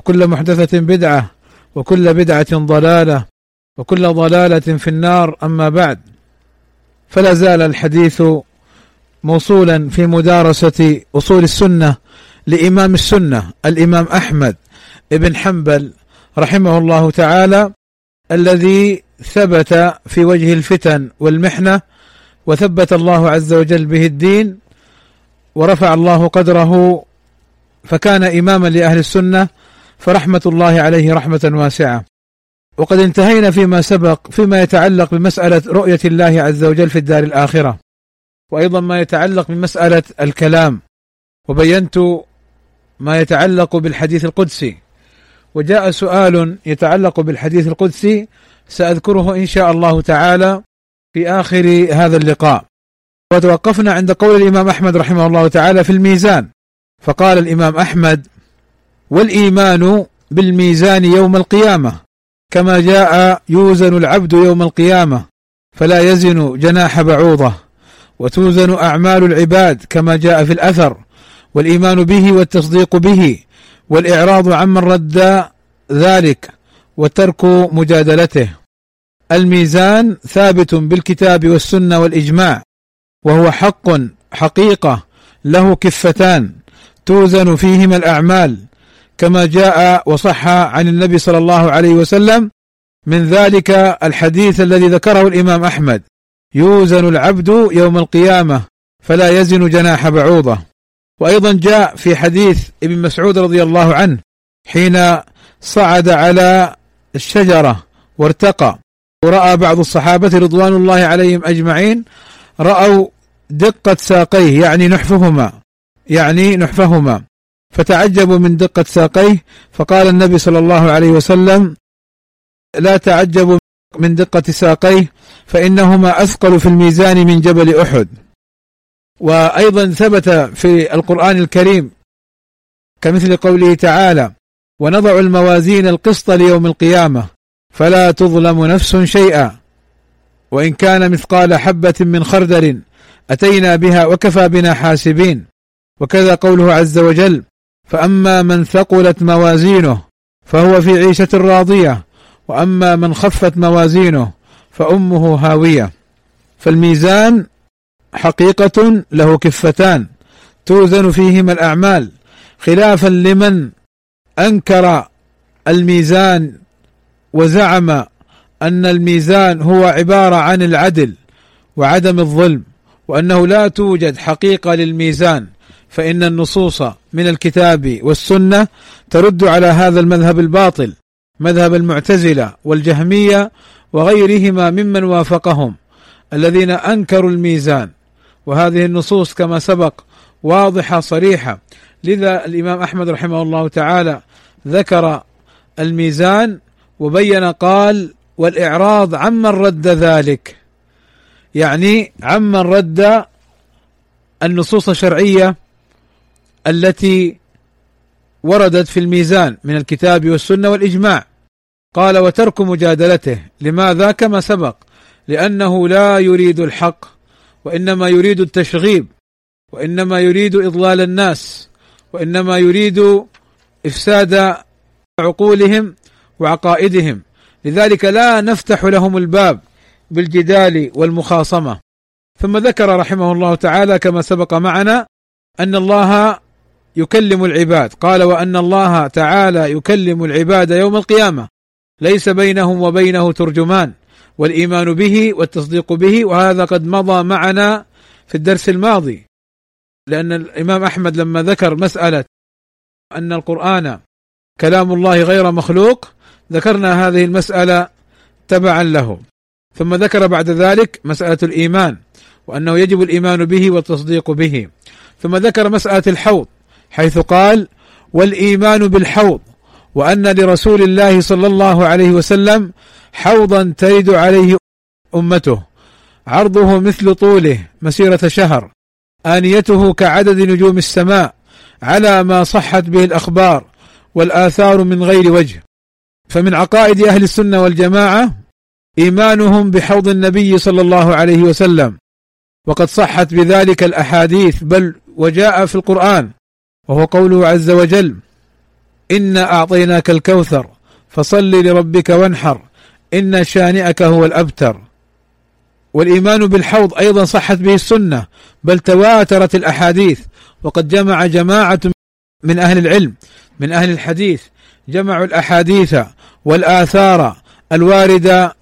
وكل محدثة بدعة وكل بدعة ضلالة وكل ضلالة في النار أما بعد. فلا زال الحديث موصولا في مدارسة أصول السنة لإمام السنة الإمام أحمد بن حنبل رحمه الله تعالى الذي ثبت في وجه الفتن والمحنة وثبت الله عز وجل به الدين ورفع الله قدره فكان إماما لأهل السنة فرحمة الله عليه رحمة واسعة. وقد انتهينا فيما سبق فيما يتعلق بمسألة رؤية الله عز وجل في الدار الآخرة. وأيضا ما يتعلق بمسألة الكلام. وبينت ما يتعلق بالحديث القدسي. وجاء سؤال يتعلق بالحديث القدسي سأذكره إن شاء الله تعالى في آخر هذا اللقاء. وتوقفنا عند قول الإمام أحمد رحمه الله تعالى في الميزان. فقال الإمام أحمد والإيمان بالميزان يوم القيامة كما جاء يوزن العبد يوم القيامة فلا يزن جناح بعوضة وتوزن أعمال العباد كما جاء في الأثر والإيمان به والتصديق به والإعراض عمن رد ذلك وترك مجادلته. الميزان ثابت بالكتاب والسنة والإجماع وهو حق حقيقة له كفتان توزن فيهما الأعمال كما جاء وصح عن النبي صلى الله عليه وسلم من ذلك الحديث الذي ذكره الإمام أحمد. يوزن العبد يوم القيامة فلا يزن جناح بعوضة. وأيضا جاء في حديث ابن مسعود رضي الله عنه حين صعد على الشجرة وارتقى. ورأى بعض الصحابة رضوان الله عليهم أجمعين رأوا دقة ساقيه يعني نحفهما يعني نحفهما. فتعجبوا من دقة ساقيه فقال النبي صلى الله عليه وسلم لا تعجبوا من دقة ساقيه فإنهما أثقل في الميزان من جبل أحد. وأيضا ثبت في القرآن الكريم كمثل قوله تعالى ونضع الموازين القسط ليوم القيامة فلا تظلم نفس شيئا. وإن كان مثقال حبة من خردل أتينا بها وكفى بنا حاسبين. وكذا قوله عز وجل فأما من ثقلت موازينه فهو في عيشة راضية وأما من خفت موازينه فأمه هاوية. فالميزان حقيقة له كفتان توزن فيهما الأعمال خلافا لمن أنكر الميزان وزعم أن الميزان هو عبارة عن العدل وعدم الظلم وأنه لا توجد حقيقة للميزان. فإن النصوص من الكتاب والسنة ترد على هذا المذهب الباطل مذهب المعتزلة والجهمية وغيرهما ممن وافقهم الذين أنكروا الميزان. وهذه النصوص كما سبق واضحة صريحة. لذا الإمام أحمد رحمه الله تعالى ذكر الميزان وبين قال والإعراض عمن رد ذلك. يعني عمن رد النصوص الشرعية التي وردت في الميزان من الكتاب والسنة والإجماع. قال وترك مجادلته. لماذا؟ كما سبق. لأنه لا يريد الحق وإنما يريد التشغيب وإنما يريد إضلال الناس وإنما يريد إفساد عقولهم وعقائدهم. لذلك لا نفتح لهم الباب بالجدال والمخاصمة. ثم ذكر رحمه الله تعالى كما سبق معنا أن الله يكلم العباد. قال وأن الله تعالى يكلم العباد يوم القيامة. ليس بينهم وبينه ترجمان. والإيمان به والتصديق به وهذا قد مضى معنا في الدرس الماضي. لأن الإمام أحمد لما ذكر مسألة أن القرآن كلام الله غير مخلوق ذكرنا هذه المسألة تبعا له. ثم ذكر بعد ذلك مسألة الإيمان وأنه يجب الإيمان به والتصديق به. ثم ذكر مسألة الحوض. حيث قال والإيمان بالحوض وأن لرسول الله صلى الله عليه وسلم حوضا ترد عليه أمته عرضه مثل طوله مسيرة شهر آنيته كعدد نجوم السماء على ما صحت به الأخبار والآثار من غير وجه. فمن عقائد أهل السنة والجماعة إيمانهم بحوض النبي صلى الله عليه وسلم وقد صحت بذلك الأحاديث بل وجاء في القرآن وهو قوله عز وجل انا اعطيناك الكوثر فصل لربك وانحر ان شانئك هو الابتر. والإيمان بالحوض أيضا صحت به السنة بل تواترت الأحاديث وقد جمع جماعة من أهل العلم من أهل الحديث جمعوا الأحاديث والآثار الواردة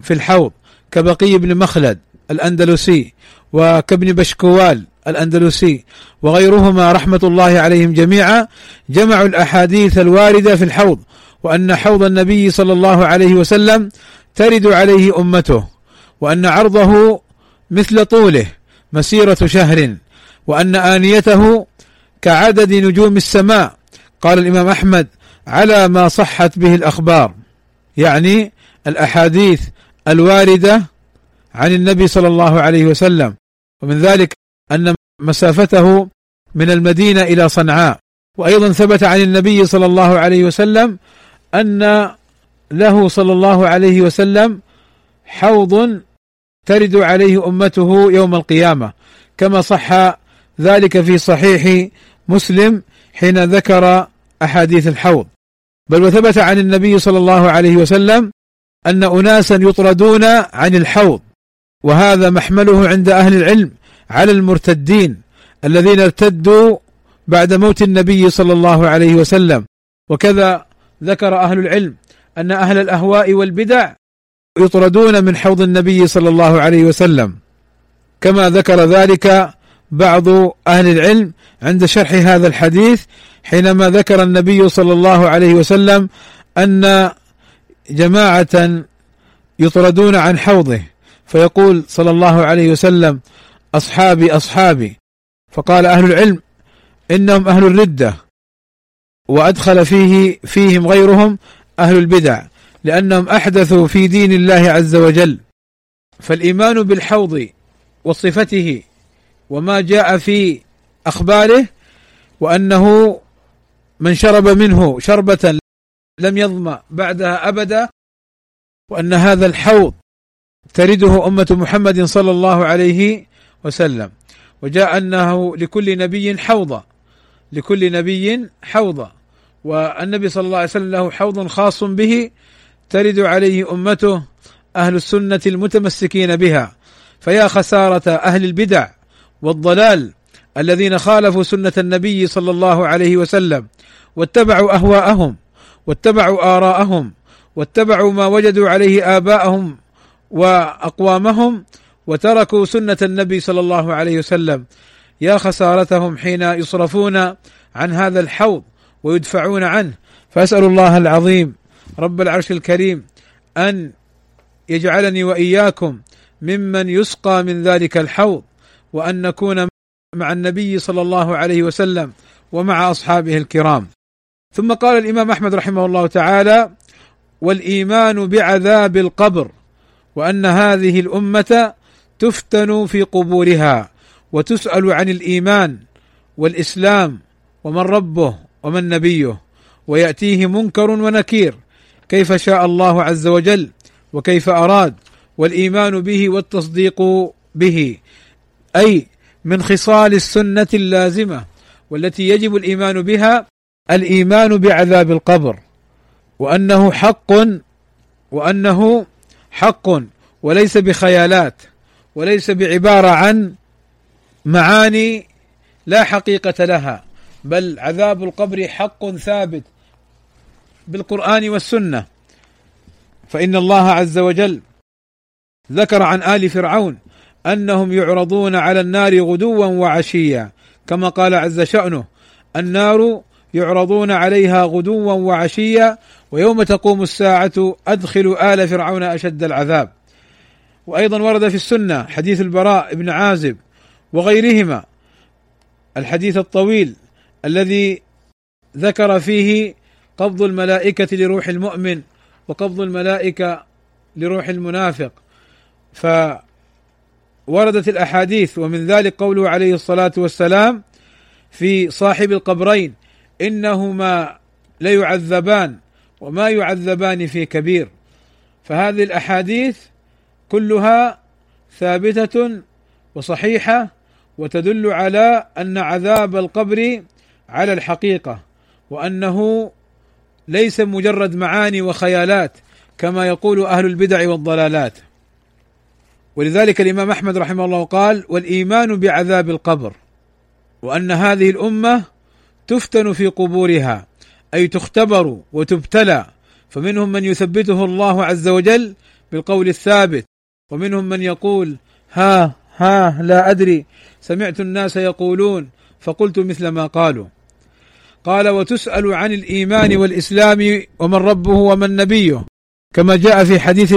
في الحوض كبقي بن مخلد الأندلسي وكابن بشكوال الأندلسي وغيرهما رحمة الله عليهم جميعا جمعوا الأحاديث الواردة في الحوض وأن حوض النبي صلى الله عليه وسلم ترد عليه أمته وأن عرضه مثل طوله مسيرة شهر وأن آنيته كعدد نجوم السماء. قال الإمام أحمد على ما صحت به الأخبار يعني الأحاديث الواردة عن النبي صلى الله عليه وسلم. ومن ذلك أن مسافته من المدينة إلى صنعاء. وأيضا ثبت عن النبي صلى الله عليه وسلم أن له صلى الله عليه وسلم حوض ترد عليه أمته يوم القيامة. كما صح ذلك في صحيح مسلم حين ذكر أحاديث الحوض. بل وثبت عن النبي صلى الله عليه وسلم أن اناسا يطردون عن الحوض. وهذا محمله عند أهل العلم. على المرتدين الذين ارتدوا بعد موت النبي صلى الله عليه وسلم. وكذا ذكر أهل العلم أن أهل الأهواء والبدع يطردون من حوض النبي صلى الله عليه وسلم. كما ذكر ذلك بعض أهل العلم عند شرح هذا الحديث حينما ذكر النبي صلى الله عليه وسلم أن جماعة يطردون عن حوضه. فيقول صلى الله عليه وسلم أصحابي أصحابي. فقال أهل العلم إنهم أهل الردة وأدخل فيه فيهم غيرهم أهل البدع لأنهم أحدثوا في دين الله عز وجل. فالإيمان بالحوض وصفته وما جاء في أخباره وأنه من شرب منه شربة لم يظما بعدها أبدا وأن هذا الحوض ترده أمة محمد صلى الله عليه وسلم. وجاء أنه لكل نبي حوضا لكل نبي حوضا والنبي صلى الله عليه وسلم له حوض خاص به ترد عليه أمته أهل السنة المتمسكين بها. فيا خسارة أهل البدع والضلال الذين خالفوا سنة النبي صلى الله عليه وسلم واتبعوا أهواءهم واتبعوا آراءهم واتبعوا ما وجدوا عليه آباءهم وأقوامهم وتركوا سنة النبي صلى الله عليه وسلم. يا خسارتهم حين يصرفون عن هذا الحوض ويدفعون عنه. فأسأل الله العظيم رب العرش الكريم أن يجعلني وإياكم ممن يسقى من ذلك الحوض وأن نكون مع النبي صلى الله عليه وسلم ومع أصحابه الكرام. ثم قال الإمام أحمد رحمه الله تعالى والإيمان بعذاب القبر وأن هذه الأمة تفتن في قبورها وتسأل عن الإيمان والإسلام ومن ربه ومن نبيه ويأتيه منكر ونكير كيف شاء الله عز وجل وكيف أراد والإيمان به والتصديق به أي من خصال السنة اللازمة والتي يجب الإيمان بها الإيمان بعذاب القبر وأنه حق وأنه حق وليس بخيالات وليس بعبارة عن معاني لا حقيقة لها بل عذاب القبر حق ثابت بالقرآن والسنة. فإن الله عز وجل ذكر عن آل فرعون أنهم يعرضون على النار غدوا وعشيا كما قال عز شأنه النار يعرضون عليها غدوا وعشيا ويوم تقوم الساعة أدخلوا آل فرعون أشد العذاب. وأيضا ورد في السنة حديث البراء بن عازب وغيرهما الحديث الطويل الذي ذكر فيه قبض الملائكة لروح المؤمن وقبض الملائكة لروح المنافق. فوردت الأحاديث ومن ذلك قوله عليه الصلاة والسلام في صاحب القبرين إنهما ليعذبان وما يعذبان في كبير. فهذه الأحاديث كلها ثابتة وصحيحة وتدل على أن عذاب القبر على الحقيقة وأنه ليس مجرد معاني وخيالات كما يقول أهل البدع والضلالات. ولذلك الإمام أحمد رحمه الله قال والإيمان بعذاب القبر وأن هذه الأمة تفتن في قبورها أي تختبر وتبتلى فمنهم من يثبته الله عز وجل بالقول الثابت ومنهم من يقول ها ها لا أدري. سمعت الناس يقولون. فقلت مثل ما قالوا. قال وتسأل عن الإيمان والإسلام ومن ربه ومن نبيه. كما جاء في حديث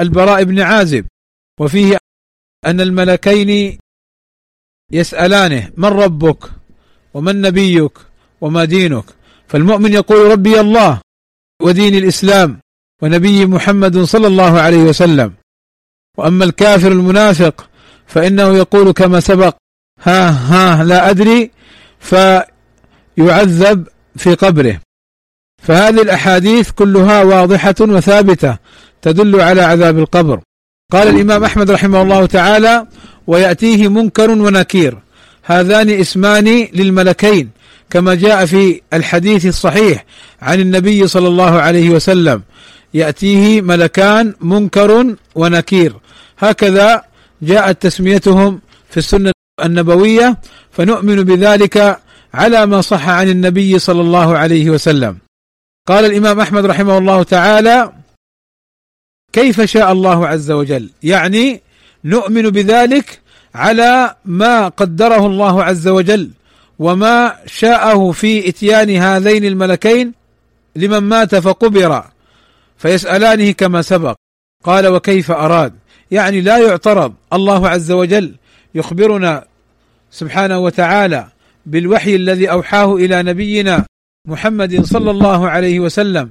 البراء بن عازب. وفيه أن الملكين يسألانه من ربك ومن نبيك وما دينك? فالمؤمن يقول ربي الله ودين الإسلام ونبي محمد صلى الله عليه وسلم. وأما الكافر المنافق فإنه يقول كما سبق ها ها لا أدري ف يعذب في قبره. فهذه الأحاديث كلها واضحة وثابتة تدل على عذاب القبر. قال الإمام أحمد رحمه الله تعالى ويأتيه منكر ونكير. هذان اسمان للملكين كما جاء في الحديث الصحيح عن النبي صلى الله عليه وسلم. يأتيه ملكان منكر ونكير. هكذا جاءت تسميتهم في السنة النبوية فنؤمن بذلك على ما صح عن النبي صلى الله عليه وسلم. قال الإمام أحمد رحمه الله تعالى كيف شاء الله عز وجل؟ يعني نؤمن بذلك على ما قدره الله عز وجل وما شاءه في إتيان هذين الملكين لمن مات فقبر فيسألانه كما سبق. قال وكيف أراد؟ يعني لا يعترض الله عز وجل يخبرنا سبحانه وتعالى بالوحي الذي أوحاه إلى نبينا محمد صلى الله عليه وسلم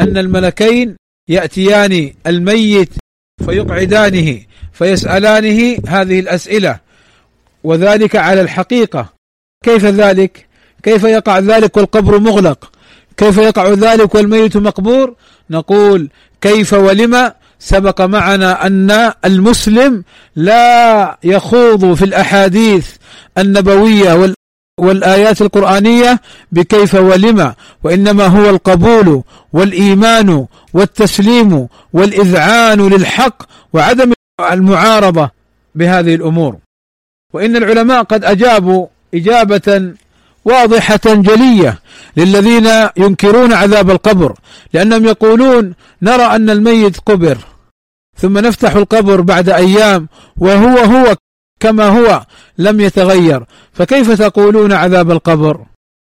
أن الملكين يأتيان الميت فيقعدانه فيسألانه هذه الأسئلة وذلك على الحقيقة كيف ذلك؟ كيف يقع ذلك والقبر مغلق؟ كيف يقع ذلك والميت مقبور؟ نقول كيف ولم سبق معنا أن المسلم لا يخوض في الأحاديث النبوية والآيات القرآنية بكيف ولما وإنما هو القبول والإيمان والتسليم والإذعان للحق وعدم المعارضة بهذه الأمور. وإن العلماء قد أجابوا إجابة واضحة جلية للذين ينكرون عذاب القبر لأنهم يقولون نرى أن الميت قبر. ثم نفتح القبر بعد أيام وهو هو كما هو لم يتغير. فكيف تقولون عذاب القبر؟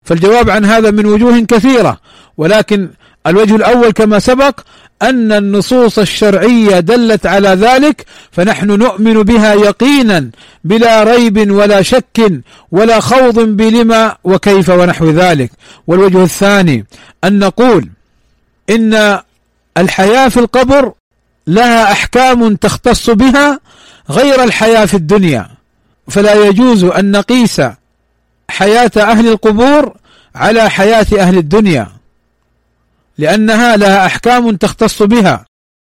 فالجواب عن هذا من وجوه كثيرة ولكن الوجه الأول كما سبق أن النصوص الشرعية دلت على ذلك فنحن نؤمن بها يقينا بلا ريب ولا شك ولا خوض بلما وكيف ونحو ذلك. والوجه الثاني أن نقول إن الحياة في القبر لها أحكام تختص بها غير الحياة في الدنيا. فلا يجوز أن نقيس حياة أهل القبور على حياة أهل الدنيا لأنها لها أحكام تختص بها.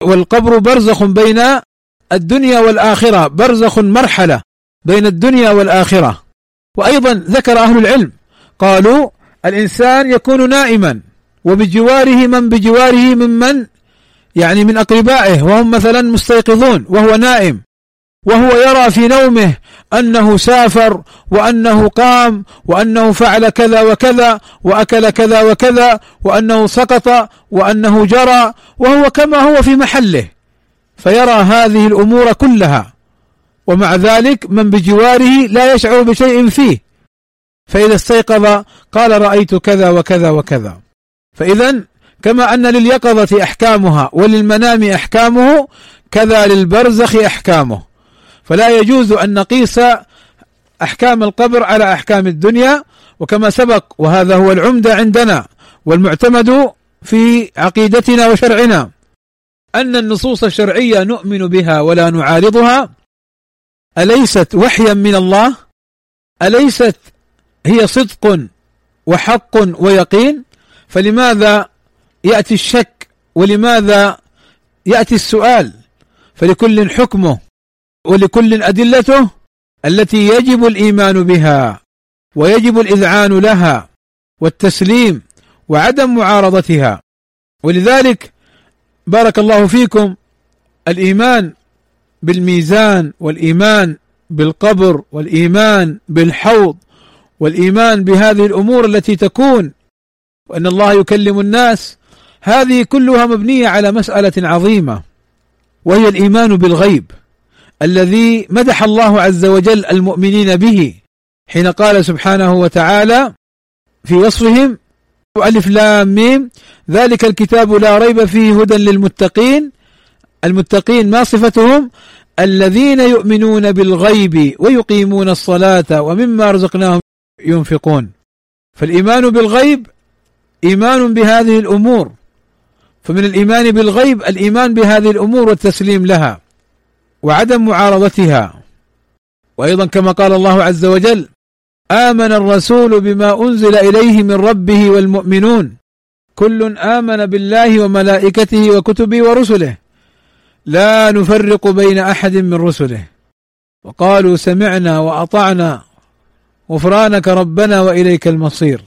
والقبر برزخ بين الدنيا والآخرة برزخ مرحلة بين الدنيا والآخرة. وأيضا ذكر أهل العلم قالوا الإنسان يكون نائما وبجواره من بجواره ممن يعني من أقربائه وهم مثلا مستيقظون وهو نائم وهو يرى في نومه أنه سافر وأنه قام وأنه فعل كذا وكذا وأكل كذا وكذا وأنه سقط وأنه جرى وهو كما هو في محله. فيرى هذه الأمور كلها. ومع ذلك من بجواره لا يشعر بشيء فيه. فإذا استيقظ قال رأيت كذا وكذا وكذا. فاذا كما أن لليقظة إحكامها وللمنام إحكامه كذا للبرزخ إحكامه. فلا يجوز أن نقيس أحكام القبر على أحكام الدنيا وكما سبق وهذا هو العمده عندنا والمعتمد في عقيدتنا وشرعنا. أن النصوص الشرعية نؤمن بها ولا نعارضها. أليست وحيا من الله؟ أليست هي صدق وحق ويقين؟ فلماذا يأتي الشك ولماذا يأتي السؤال؟ فلكل حكمه ولكل أدلته التي يجب الإيمان بها ويجب الإذعان لها والتسليم وعدم معارضتها. ولذلك بارك الله فيكم الإيمان بالميزان والإيمان بالقبر والإيمان بالحوض والإيمان بهذه الأمور التي تكون وأن الله يكلم الناس هذه كلها مبنية على مسألة عظيمة وهي الإيمان بالغيب الذي مدح الله عز وجل المؤمنين به حين قال سبحانه وتعالى في وصفهم ألف لام ميم ذلك الكتاب لا ريب فيه هدى للمتقين المتقين ما صفتهم؟ الذين يؤمنون بالغيب ويقيمون الصلاة ومما رزقناهم ينفقون. فالإيمان بالغيب إيمان بهذه الأمور. فمن الإيمان بالغيب الإيمان بهذه الأمور والتسليم لها وعدم معارضتها. وأيضا كما قال الله عز وجل آمن الرسول بما أنزل إليه من ربه والمؤمنون. كل آمن بالله وملائكته وكتبه ورسله. لا نفرق بين أحد من رسله. وقالوا سمعنا وأطعنا. غفرانك ربنا وإليك المصير.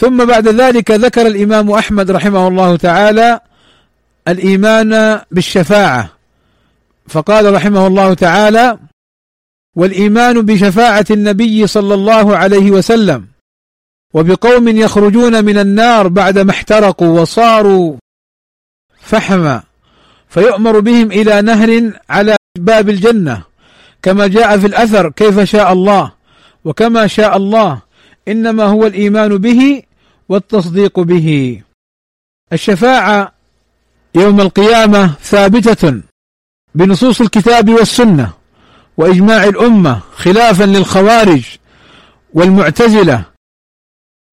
ثم بعد ذلك ذكر الإمام أحمد رحمه الله تعالى الإيمان بالشفاعة. فقال رحمه الله تعالى والإيمان بشفاعة النبي صلى الله عليه وسلم وبقوم يخرجون من النار بعدما احترقوا وصاروا فحما فيؤمر بهم إلى نهر على باب الجنة كما جاء في الأثر كيف شاء الله وكما شاء الله إنما هو الإيمان به والتصديق به. الشفاعة يوم القيامة ثابتة بنصوص الكتاب والسنة وإجماع الأمة خلافا للخوارج والمعتزلة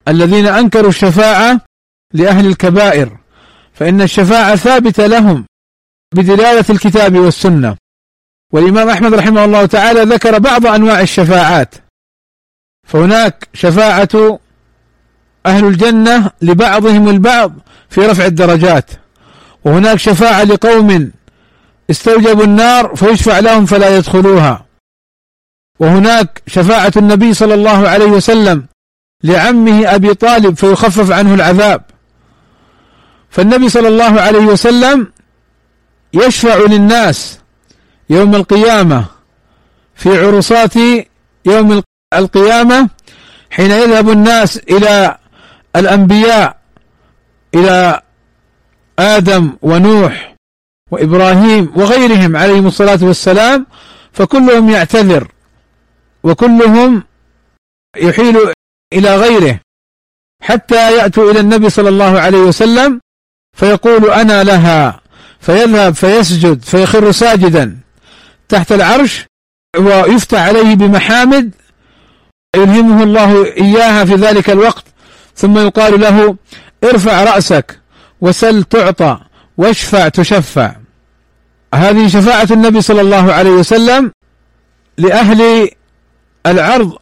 الذين أنكروا الشفاعة لأهل الكبائر فإن الشفاعة ثابتة لهم بدلالة الكتاب والسنة. والإمام أحمد رحمه الله تعالى ذكر بعض أنواع الشفاعات. فهناك شفاعة أهل الجنة لبعضهم البعض في رفع الدرجات. وهناك شفاعة لقوم استوجبوا النار فيشفع لهم فلا يدخلوها. وهناك شفاعة النبي صلى الله عليه وسلم لعمه أبي طالب فيخفف عنه العذاب. فالنبي صلى الله عليه وسلم يشفع للناس يوم القيامة في عرصات يوم القيامة حين يذهب الناس إلى الأنبياء إلى آدم ونوح وإبراهيم وغيرهم عليهم الصلاة والسلام فكلهم يعتذر وكلهم يحيل إلى غيره حتى يأتوا إلى النبي صلى الله عليه وسلم فيقول أنا لها فيذهب فيسجد فيخر ساجدا تحت العرش ويفتح عليه بمحامد يلهمه الله إياها في ذلك الوقت. ثم يقال له ارفع رأسك وسل تعطى واشفع تشفع. هذه شفاعة النبي صلى الله عليه وسلم لأهل العرض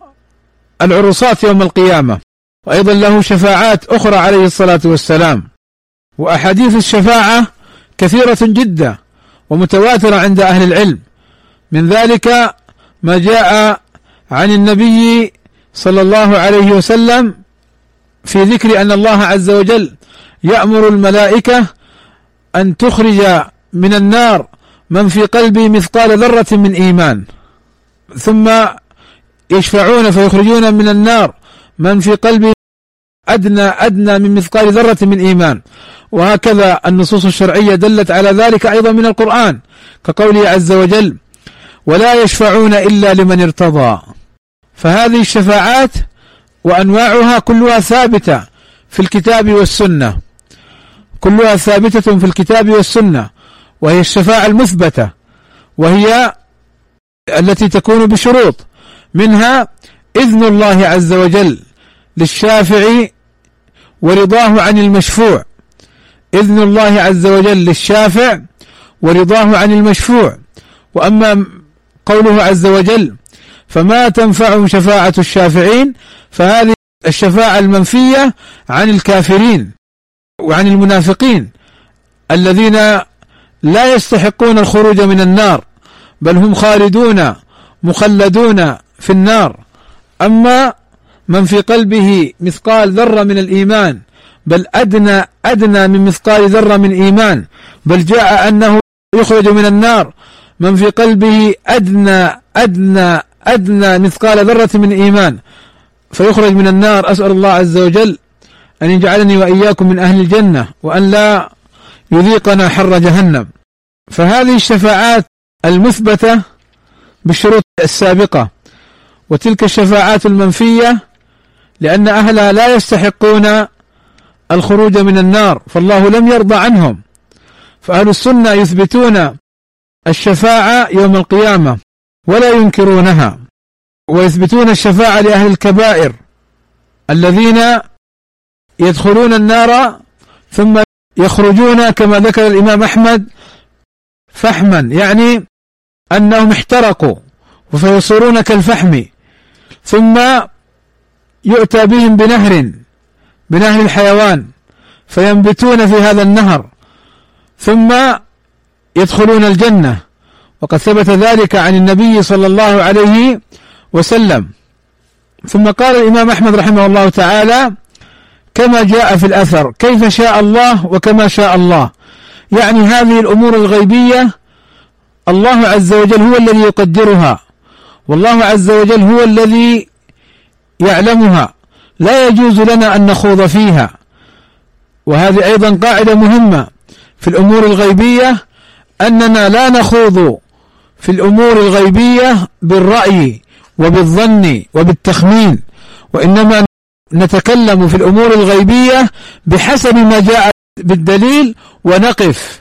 العروسات يوم القيامة. وأيضا له شفاعات أخرى عليه الصلاة والسلام. وأحاديث الشفاعة كثيرة جدا ومتواترة عند أهل العلم. من ذلك ما جاء عن النبي صلى الله عليه وسلم في ذكر أن الله عز وجل يأمر الملائكة أن تخرج من النار من في قلبه مثقال ذرة من إيمان. ثم يشفعون فيخرجون من النار من في قلبه أدنى أدنى من مثقال ذرة من إيمان. وهكذا النصوص الشرعية دلت على ذلك أيضا من القرآن كقوله عز وجل ولا يشفعون إلا لمن ارتضى. فهذه الشفاعات وأنواعها كلها ثابتة في الكتاب والسنة. كلها ثابتة في الكتاب والسنة. وهي الشفاعة المثبتة. وهي التي تكون بشروط. منها إذن الله عز وجل للشافع ورضاه عن المشفوع. إذن الله عز وجل للشافع ورضاه عن المشفوع. وأما قوله عز وجل فما تنفعهم شفاعة الشافعين فهذه الشفاعة المنفية عن الكافرين وعن المنافقين الذين لا يستحقون الخروج من النار بل هم خالدون مخلدون في النار. أما من في قلبه مثقال ذرة من الإيمان بل أدنى أدنى من مثقال ذرة من إيمان بل جاء أنه يخرج من النار. من في قلبه أدنى أدنى أدنى مثقال ذرة من إيمان. فيخرج من النار. أسأل الله عز وجل أن يجعلني وإياكم من أهل الجنة وأن لا يذيقنا حر جهنم. فهذه الشفاعات المثبتة بالشروط السابقة. وتلك الشفاعات المنفية لأن أهلها لا يستحقون الخروج من النار. فالله لم يرضى عنهم. فأهل السنة يثبتون الشفاعة يوم القيامة. ولا ينكرونها ويثبتون الشفاعة لأهل الكبائر الذين يدخلون النار ثم يخرجون كما ذكر الإمام أحمد فحما يعني أنهم احترقوا فيصيرون كالفحم ثم يؤتى بهم بنهر بنهر الحيوان فينبتون في هذا النهر ثم يدخلون الجنة. وقد ثبت ذلك عن النبي صلى الله عليه وسلم. ثم قال الإمام أحمد رحمه الله تعالى كما جاء في الأثر كيف شاء الله وكما شاء الله. يعني هذه الأمور الغيبية الله عز وجل هو الذي يقدرها والله عز وجل هو الذي يعلمها لا يجوز لنا أن نخوض فيها. وهذه أيضا قاعدة مهمة في الأمور الغيبية أننا لا نخوض في الأمور الغيبية بالرأي وبالظن وبالتخمين وإنما نتكلم في الأمور الغيبية بحسب ما جاء بالدليل ونقف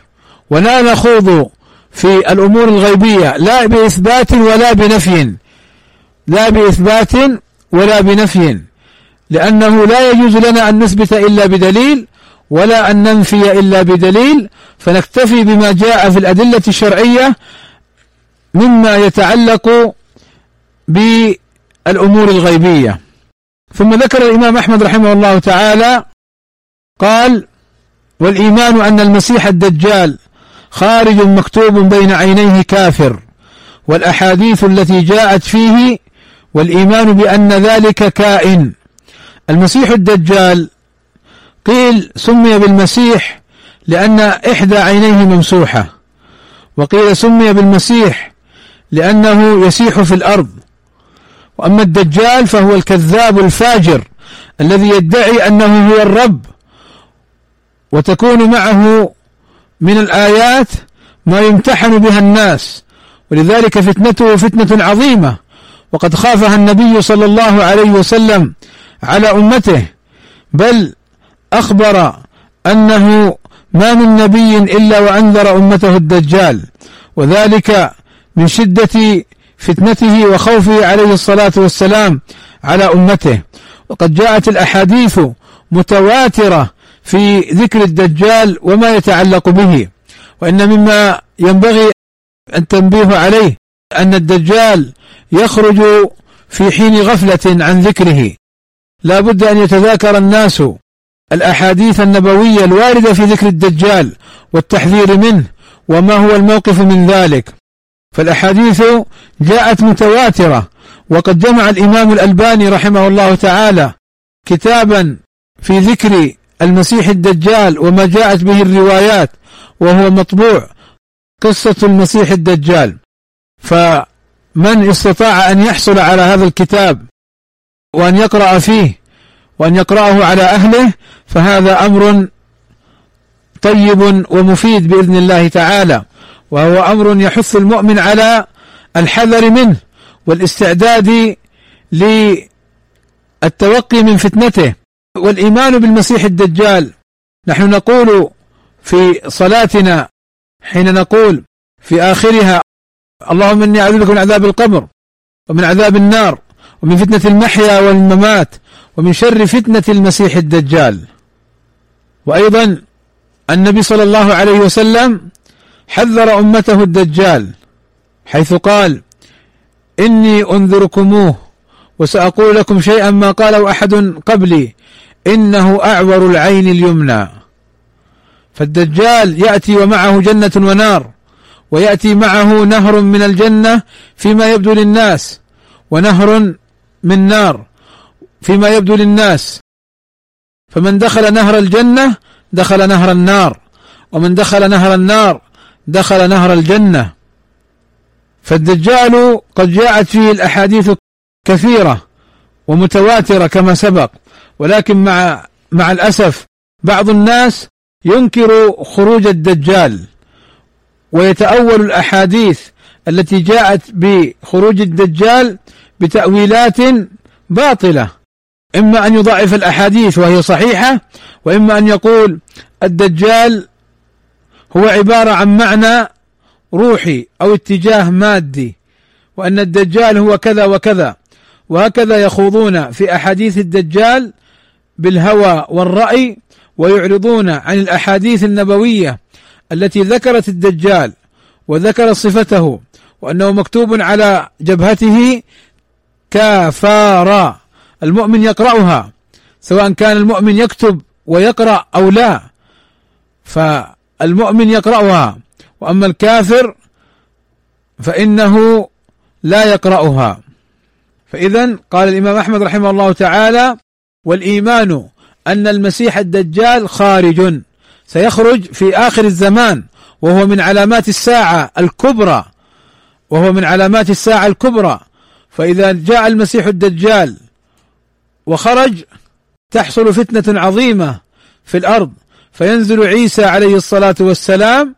ولا نخوض في الأمور الغيبية لا بإثبات ولا بنفي لا بإثبات ولا بنفي لأنه لا يجوز لنا أن نثبت إلا بدليل ولا أن ننفي إلا بدليل فنكتفي بما جاء في الأدلة الشرعية مما يتعلق بالأمور الغيبية. ثم ذكر الإمام أحمد رحمه الله تعالى قال والإيمان أن المسيح الدجال خارج مكتوب بين عينيه كافر والأحاديث التي جاءت فيه والإيمان بأن ذلك كائن. المسيح الدجال قيل سمي بالمسيح لأن إحدى عينيه ممسوحة وقيل سمي بالمسيح لأنه يسيح في الأرض. وأما الدجال فهو الكذاب الفاجر الذي يدعي أنه هو الرب. وتكون معه من الآيات ما يمتحن بها الناس. ولذلك فتنته فتنة عظيمة. وقد خافها النبي صلى الله عليه وسلم على أمته. بل أخبر أنه ما من نبي إلا وأنذر أمته الدجال. وذلك من شدة فتنته وخوفه عليه الصلاة والسلام على أمته. وقد جاءت الأحاديث متواترة في ذكر الدجال وما يتعلق به وإن مما ينبغي أن تنبيه عليه أن الدجال يخرج في حين غفلة عن ذكره. لا بد أن يتذاكر الناس الأحاديث النبوية الواردة في ذكر الدجال والتحذير منه وما هو الموقف من ذلك. فالأحاديث جاءت متواترة وقد جمع الإمام الألباني رحمه الله تعالى كتابا في ذكر المسيح الدجال وما جاءت به الروايات وهو مطبوع قصة المسيح الدجال. فمن استطاع أن يحصل على هذا الكتاب وأن يقرأ فيه وأن يقرأه على أهله فهذا أمر طيب ومفيد بإذن الله تعالى. وهو أمر يحث المؤمن على الحذر منه والاستعداد للتوقي من فتنته. والإيمان بالمسيح الدجال. نحن نقول في صلاتنا حين نقول في آخرها اللهم إني أعوذ بك من عذاب القبر ومن عذاب النار ومن فتنة المحيا والممات ومن شر فتنة المسيح الدجال. وأيضا النبي صلى الله عليه وسلم حذر أمته الدجال حيث قال إني أنذركموه وسأقول لكم شيئا ما قاله أحد قبلي إنه أعور العين اليمنى. فالدجال يأتي ومعه جنة ونار ويأتي معه نهر من الجنة فيما يبدو للناس ونهر من نار فيما يبدو للناس. فمن دخل نهر الجنة دخل نهر النار ومن دخل نهر النار دخل نهر الجنة. فالدجال قد جاءت فيه الأحاديث كثيرة ومتواترة كما سبق ولكن مع مع الأسف بعض الناس ينكر خروج الدجال ويتأول الأحاديث التي جاءت بخروج الدجال بتأويلات باطلة. إما أن يضعف الأحاديث وهي صحيحة وإما أن يقول الدجال هو عبارة عن معنى روحي أو اتجاه مادي وأن الدجال هو كذا وكذا وهكذا يخوضون في أحاديث الدجال بالهوى والرأي ويعرضون عن الأحاديث النبوية التي ذكرت الدجال وذكر صفته وأنه مكتوب على جبهته كافارا المؤمن يقرأها سواء كان المؤمن يكتب ويقرأ أو لا. فالمؤمن يقرأها وأما الكافر فإنه لا يقرأها. فإذا قال الإمام أحمد رحمه الله تعالى والإيمان أن المسيح الدجال خارج سيخرج في آخر الزمان وهو من علامات الساعة الكبرى وهو من علامات الساعة الكبرى. فإذا جاء المسيح الدجال وخرج تحصل فتنة عظيمة في الأرض. فينزل عيسى عليه الصلاة والسلام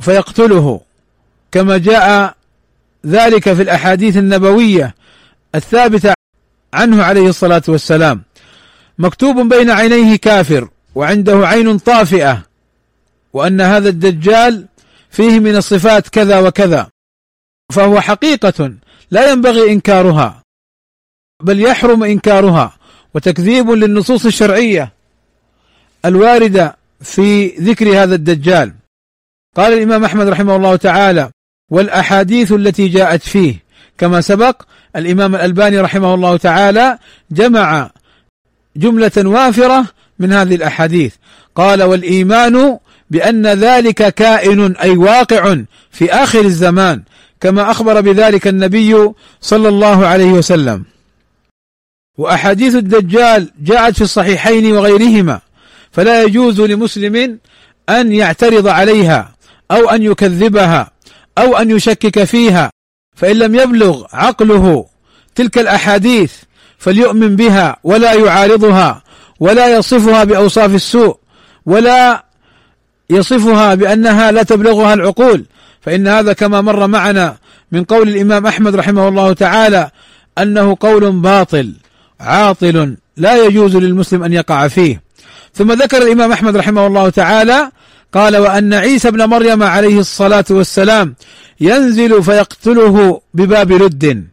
فيقتله كما جاء ذلك في الأحاديث النبوية الثابتة عنه عليه الصلاة والسلام. مكتوب بين عينيه كافر وعنده عين طافئة وأن هذا الدجال فيه من الصفات كذا وكذا فهو حقيقة لا ينبغي إنكارها بل يحرم إنكارها وتكذيب للنصوص الشرعية الواردة في ذكر هذا الدجال. قال الإمام أحمد رحمه الله تعالى والأحاديث التي جاءت فيه كما سبق الإمام الألباني رحمه الله تعالى جمع جملة وافرة من هذه الأحاديث. قال والإيمان بأن ذلك كائن أي واقع في آخر الزمان كما أخبر بذلك النبي صلى الله عليه وسلم وأحاديث الدجال جاءت في الصحيحين وغيرهما. فلا يجوز لمسلم أن يعترض عليها أو أن يكذبها أو أن يشكك فيها فإن لم يبلغ عقله تلك الأحاديث فليؤمن بها ولا يعارضها ولا يصفها بأوصاف السوء ولا يصفها بأنها لا تبلغها العقول فإن هذا كما مر معنا من قول الإمام أحمد رحمه الله تعالى أنه قول باطل عاطل لا يجوز للمسلم أن يقع فيه. ثم ذكر الإمام أحمد رحمه الله تعالى قال وأن عيسى ابن مريم عليه الصلاة والسلام ينزل فيقتله بباب لد.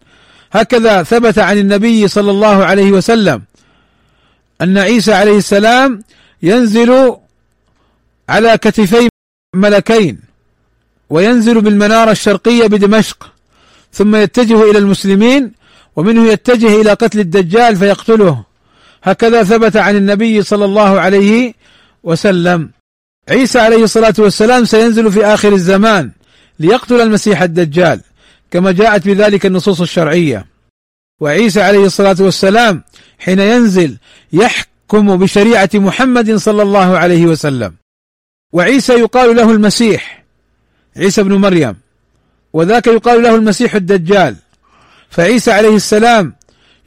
هكذا ثبت عن النبي صلى الله عليه وسلم أن عيسى عليه السلام ينزل على كتفي ملكين وينزل بالمنارة الشرقية بدمشق ثم يتجه إلى المسلمين ومنه يتجه إلى قتل الدجال فيقتله. هكذا ثبت عن النبي صلى الله عليه وسلم. عيسى عليه الصلاة والسلام سينزل في آخر الزمان ليقتل المسيح الدجال كما جاءت بذلك النصوص الشرعية. وعيسى عليه الصلاة والسلام حين ينزل يحكم بشريعة محمد صلى الله عليه وسلم. وعيسى يقال له المسيح عيسى بن مريم. وذاك يقال له المسيح الدجال. فعيسى عليه السلام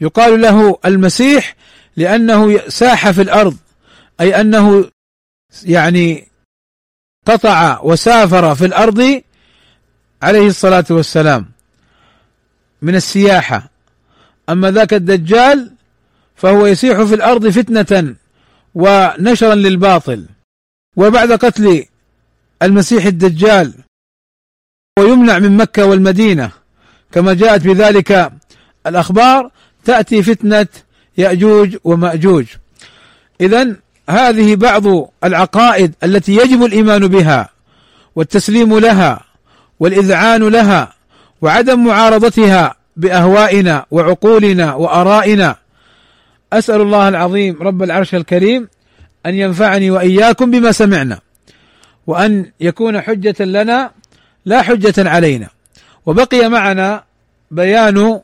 يقال له المسيح لأنه ساح في الأرض أي أنه يعني قطع وسافر في الأرض عليه الصلاة والسلام من السياحة. أما ذاك الدجال فهو يسيح في الأرض فتنة ونشرا للباطل. وبعد قتل المسيح الدجال ويمنع من مكة والمدينة كما جاءت بذلك الأخبار تأتي فتنة يأجوج ومأجوج. اذا هذه بعض العقائد التي يجب الإيمان بها والتسليم لها والإذعان لها وعدم معارضتها بأهوائنا وعقولنا وآرائنا. أسأل الله العظيم رب العرش الكريم أن ينفعني وإياكم بما سمعنا وأن يكون حجة لنا لا حجة علينا. وبقي معنا بيان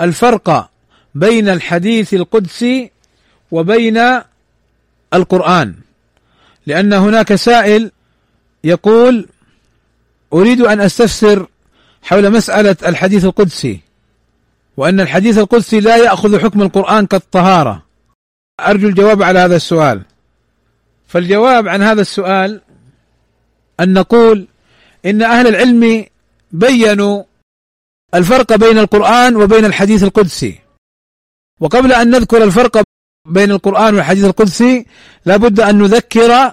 الفرق بين الحديث القدسي وبين القرآن. لأن هناك سائل يقول أريد أن أستفسر حول مسألة الحديث القدسي وأن الحديث القدسي لا يأخذ حكم القرآن كالطهارة. أرجو الجواب على هذا السؤال. فالجواب عن هذا السؤال أن نقول إن أهل العلم بينوا الفرق بين القرآن وبين الحديث القدسي. وقبل أن نذكر الفرق بين القرآن والحديث القدسي لابد أن نذكر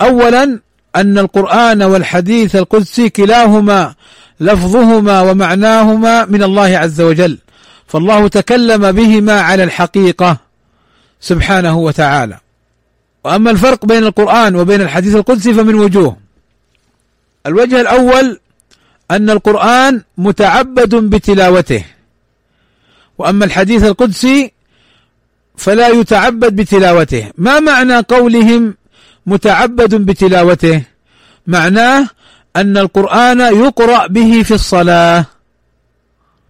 اولا أن القرآن والحديث القدسي كلاهما لفظهما ومعناهما من الله عز وجل. فالله تكلم بهما على الحقيقة سبحانه وتعالى. وأما الفرق بين القرآن وبين الحديث القدسي فمن وجوه. الوجه الأول أن القرآن متعبد بتلاوته. وأما الحديث القدسي فلا يتعبد بتلاوته. ما معنى قولهم متعبد بتلاوته؟ معناه أن القرآن يقرأ به في الصلاة.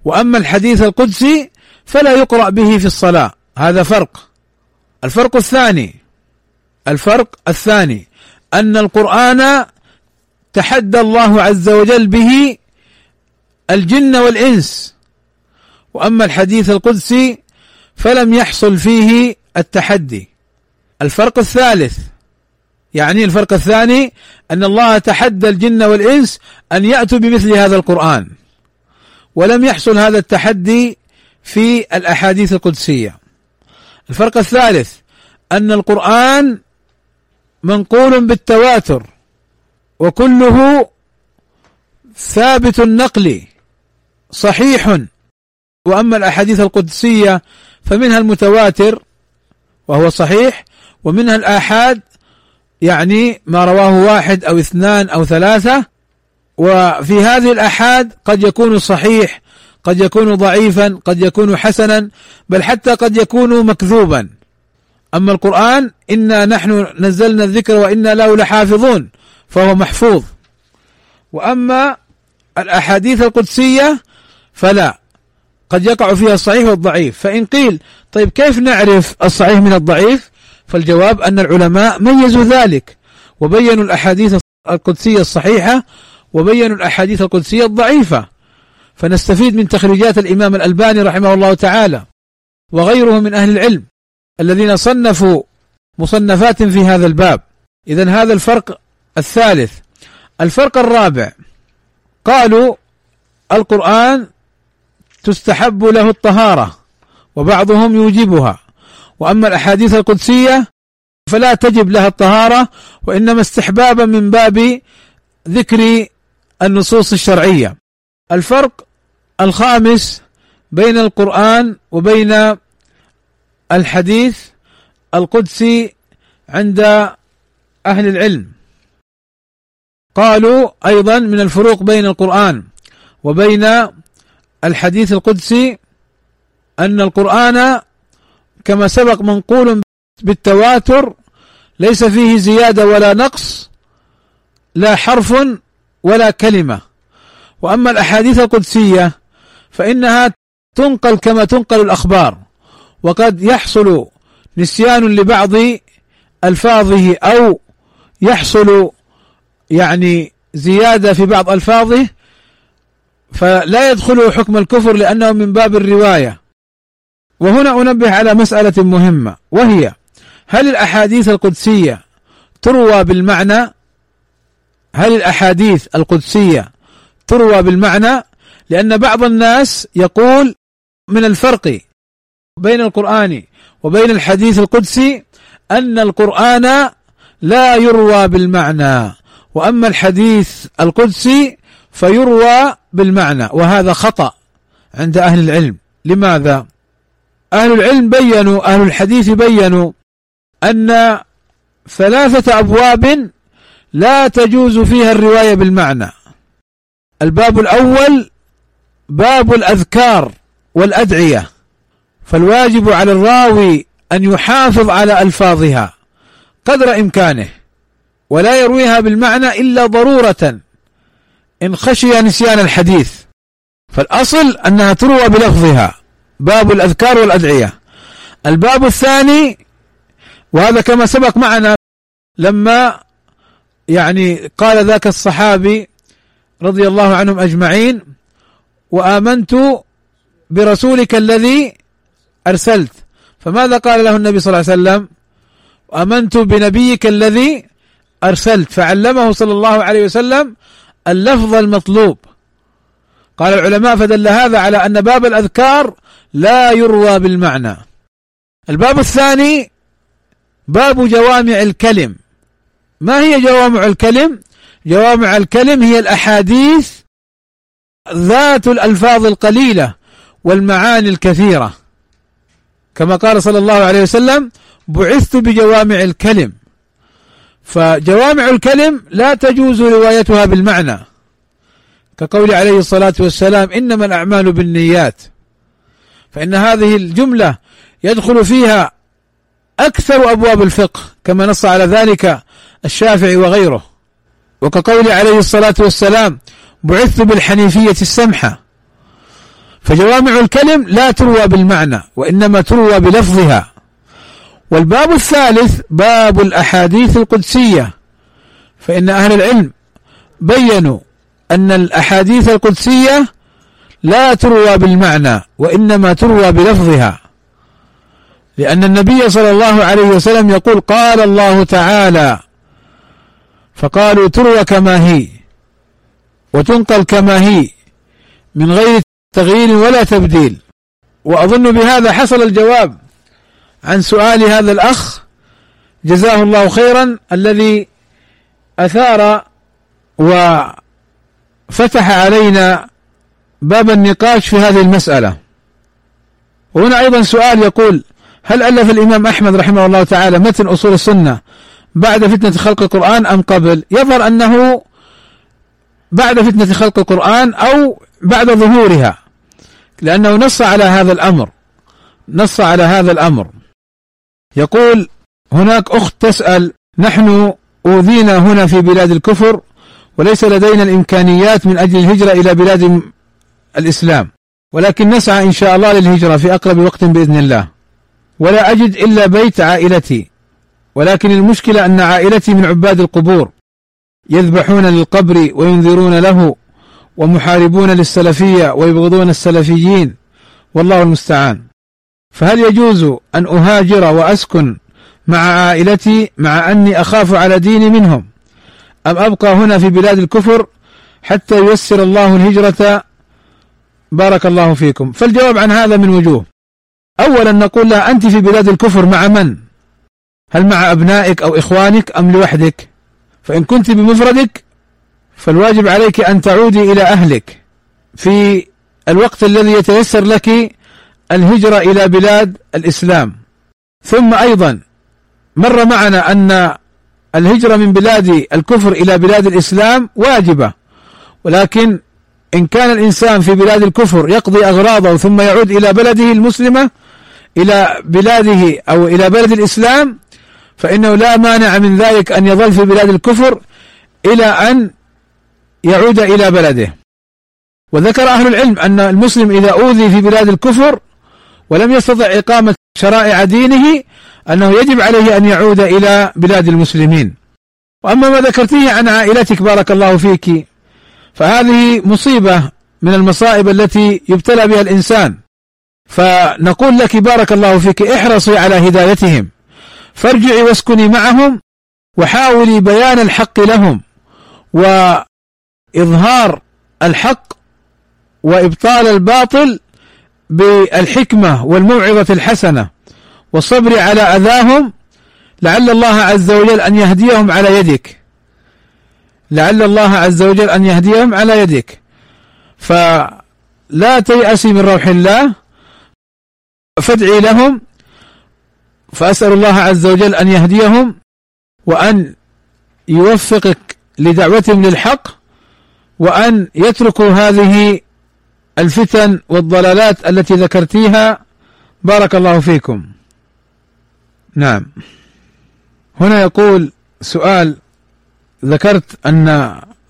وأما الحديث القدسي فلا يقرأ به في الصلاة. هذا فرق. الفرق الثاني الفرق الثاني أن القرآن تحدى الله عز وجل به الجن والإنس. وأما الحديث القدسي فلم يحصل فيه التحدي. الفرق الثالث يعني الفرق الثاني أن الله تحدى الجن والإنس أن يأتوا بمثل هذا القرآن. ولم يحصل هذا التحدي في الأحاديث القدسية. الفرق الثالث أن القرآن منقول بالتواتر وكله ثابت النقل صحيح وأما الأحاديث القدسية فمنها المتواتر وهو صحيح ومنها الآحاد يعني ما رواه واحد أو اثنان أو ثلاثة وفي هذه الآحاد قد يكون صحيح قد يكون ضعيفا قد يكون حسنا بل حتى قد يكون مكذوبا. أما القرآن إنا نحن نزلنا الذكر وإنا له لحافظون فهو محفوظ. وأما الأحاديث القدسية فلا. قد يقع فيها الصحيح والضعيف. فإن قيل طيب كيف نعرف الصحيح من الضعيف؟ فالجواب أن العلماء ميزوا ذلك. وبينوا الأحاديث القدسية الصحيحة وبينوا الأحاديث القدسية الضعيفة. فنستفيد من تخريجات الإمام الألباني رحمه الله تعالى وغيره من أهل العلم الذين صنفوا مصنفات في هذا الباب. إذا هذا الفرق الثالث. الفرق الرابع. قالوا القرآن تستحب له الطهارة وبعضهم يوجبها. وأما الأحاديث القدسية فلا تجب لها الطهارة وإنما استحبابا من باب ذكر النصوص الشرعية. الفرق الخامس بين القرآن وبين الحديث القدسي عند أهل العلم. قالوا أيضا من الفروق بين القرآن وبين الحديث القدسي أن القرآن كما سبق منقول بالتواتر ليس فيه زيادة ولا نقص لا حرف ولا كلمة. وأما الأحاديث القدسية فإنها تنقل كما تنقل الأخبار وقد يحصل نسيان لبعض ألفاظه أو يحصل يعني زيادة في بعض ألفاظه فلا يدخله حكم الكفر لأنه من باب الرواية. وهنا أنبه على مسألة مهمة وهي هل الأحاديث القدسية تروى بالمعنى؟ هل الأحاديث القدسية تروى بالمعنى؟ لأن بعض الناس يقول من الفرق بين القرآن وبين الحديث القدسي أن القرآن لا يروى بالمعنى وأما الحديث القدسي فيروى بالمعنى وهذا خطأ عند أهل العلم. لماذا؟ أهل العلم بينوا أهل الحديث بينوا أن ثلاثة أبواب لا تجوز فيها الرواية بالمعنى. الباب الأول باب الأذكار والأدعية. فالواجب على الراوي أن يحافظ على ألفاظها قدر إمكانه ولا يرويها بالمعنى إلا ضرورة. إن خشي نسيان الحديث فالأصل أنها تروى بلفظها باب الأذكار والأدعية. الباب الثاني وهذا كما سبق معنا لما يعني قال ذاك الصحابي رضي الله عنهم أجمعين وآمنت برسولك الذي أرسلت. فماذا قال له النبي صلى الله عليه وسلم؟ آمنت بنبيك الذي أرسلت. فعلمه صلى الله عليه وسلم اللفظ المطلوب. قال العلماء فدل هذا على أن باب الأذكار لا يروى بالمعنى. الباب الثاني باب جوامع الكلم. ما هي جوامع الكلم؟ جوامع الكلم هي الأحاديث ذات الألفاظ القليلة والمعاني الكثيرة. كما قال صلى الله عليه وسلم بعثت بجوامع الكلم. فجوامع الكلم لا تجوز روايتها بالمعنى. كقول عليه الصلاة والسلام إنما الأعمال بالنيات. فإن هذه الجملة يدخل فيها أكثر أبواب الفقه كما نص على ذلك الشافعي وغيره. وكقول عليه الصلاة والسلام بعثت بالحنيفية السمحة. فجوامع الكلم لا تروى بالمعنى وإنما تروى بلفظها. والباب الثالث باب الأحاديث القدسية. فإن أهل العلم بينوا أن الأحاديث القدسية لا تروى بالمعنى وإنما تروى بلفظها. لأن النبي صلى الله عليه وسلم يقول قال الله تعالى فقالوا تروى كما هي وتنقل كما هي من غير تغيير ولا تبديل. وأظن بهذا حصل الجواب. عن سؤال هذا الأخ جزاه الله خيرا الذي أثار وفتح علينا باب النقاش في هذه المسألة. وهنا أيضا سؤال يقول هل ألف الإمام أحمد رحمه الله تعالى متن أصول السنة بعد فتنة خلق القرآن أم قبل؟ يظهر أنه بعد فتنة خلق القرآن أو بعد ظهورها لأنه نص على هذا الأمر. نص على هذا الأمر. يقول هناك أخت تسأل نحن أوذينا هنا في بلاد الكفر وليس لدينا الإمكانيات من أجل الهجرة إلى بلاد الإسلام. ولكن نسعى إن شاء الله للهجرة في أقرب وقت بإذن الله. ولا أجد إلا بيت عائلتي. ولكن المشكلة أن عائلتي من عباد القبور. يذبحون للقبر وينذرون له ومحاربون للسلفية ويبغضون السلفيين. والله المستعان. فهل يجوز أن أهاجر وأسكن مع عائلتي مع أني أخاف على ديني منهم؟ أم أبقى هنا في بلاد الكفر حتى ييسر الله الهجرة؟ بارك الله فيكم. فالجواب عن هذا من وجوه. أولا نقول لها أنت في بلاد الكفر مع من؟ هل مع أبنائك أو إخوانك أم لوحدك؟ فإن كنت بمفردك فالواجب عليك أن تعودي إلى أهلك. في الوقت الذي يتيسر لك الهجرة إلى بلاد الإسلام. ثم أيضا مر معنا أن الهجرة من بلاد الكفر إلى بلاد الإسلام واجبة ولكن إن كان الإنسان في بلاد الكفر يقضي أغراضه ثم يعود إلى بلده المسلمة إلى بلاده أو إلى بلد الإسلام فإنه لا مانع من ذلك أن يظل في بلاد الكفر إلى أن يعود إلى بلده. وذكر أهل العلم أن المسلم إذا أوذي في بلاد الكفر ولم يستطع إقامة شرائع دينه أنه يجب عليه أن يعود إلى بلاد المسلمين. وأما ما ذكرتيه عن عائلتك بارك الله فيك فهذه مصيبة من المصائب التي يبتلى بها الإنسان. فنقول لك بارك الله فيك احرصي على هدايتهم. فارجعي واسكني معهم وحاولي بيان الحق لهم وإظهار الحق وإبطال الباطل بالحكمة والموعظة الحسنة والصبر على أذاهم لعل الله عز وجل أن يهديهم على يدك. لعل الله عز وجل أن يهديهم على يدك. فلا تيأسي من روح الله فادعي لهم فأسأل الله عز وجل أن يهديهم وأن يوفقك لدعوتهم للحق وأن يتركوا هذه الفتن والضلالات التي ذكرتيها بارك الله فيكم. نعم. هنا يقول سؤال ذكرت أن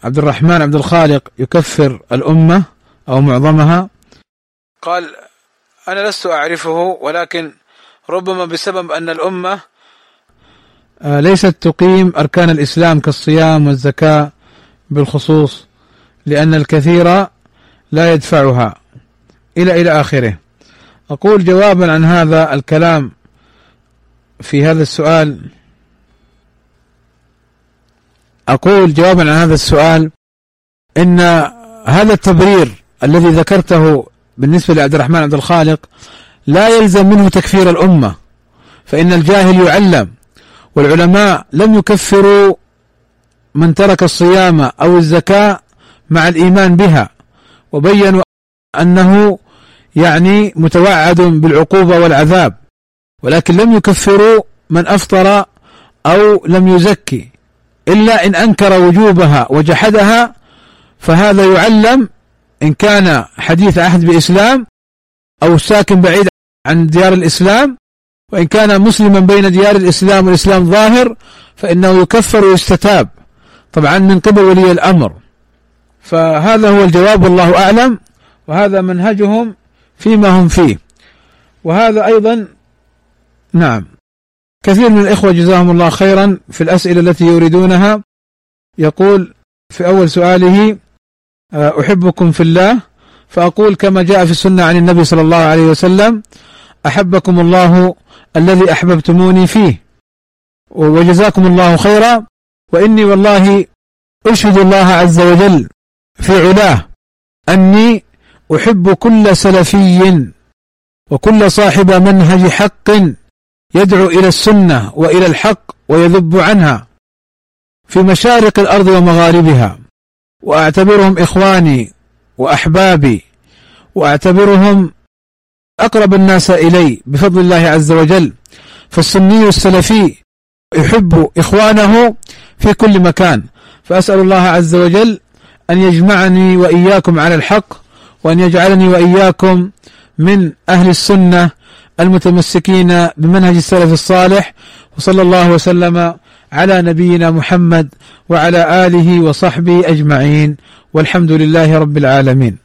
عبد الرحمن عبد الخالق يكفر الأمة أو معظمها؟ قال أنا لست أعرفه ولكن ربما بسبب أن الأمة آه، ليست تقيم أركان الإسلام كالصيام والزكاة بالخصوص لأن الكثير لا يدفعها إلى إلى آخره. أقول جوابا عن هذا الكلام في هذا السؤال. أقول جوابا عن هذا السؤال إن هذا التبرير الذي ذكرته بالنسبة لعبد الرحمن عبد الخالق لا يلزم منه تكفير الأمة فإن الجاهل يعلم والعلماء لم يكفروا من ترك الصيام أو الزكاة مع الإيمان بها. وبينوا أنه يعني متوعد بالعقوبة والعذاب ولكن لم يكفروا من أفطر أو لم يزكي إلا إن أنكر وجوبها وجحدها فهذا يعلم إن كان حديث عهد بإسلام أو ساكن بعيد عن ديار الإسلام وإن كان مسلما بين ديار الإسلام والإسلام ظاهر فإنه يكفر ويستتاب. طبعا من قبل ولي الأمر. فهذا هو الجواب والله أعلم. وهذا منهجهم فيما هم فيه. وهذا أيضا نعم. كثير من الإخوة جزاهم الله خيرا في الأسئلة التي يريدونها. يقول في أول سؤاله آه، أحبكم في الله؟ فأقول كما جاء في السنة عن النبي صلى الله عليه وسلم أحبكم الله الذي أحببتموني فيه. وجزاكم الله خيرا. وإني والله أشهد الله عز وجل في علاه. أني أحب كل سلفي وكل صاحب منهج حق يدعو إلى السنة وإلى الحق ويذب عنها في مشارق الأرض ومغاربها. وأعتبرهم إخواني وأحبابي وأعتبرهم أقرب الناس إلي بفضل الله عز وجل. فالسني السلفي يحب إخوانه في كل مكان. فأسأل الله عز وجل أن يجمعني وإياكم على الحق وأن يجعلني وإياكم من أهل السنة المتمسكين بمنهج السلف الصالح وصلى الله وسلم على نبينا محمد وعلى آله وصحبه أجمعين والحمد لله رب العالمين.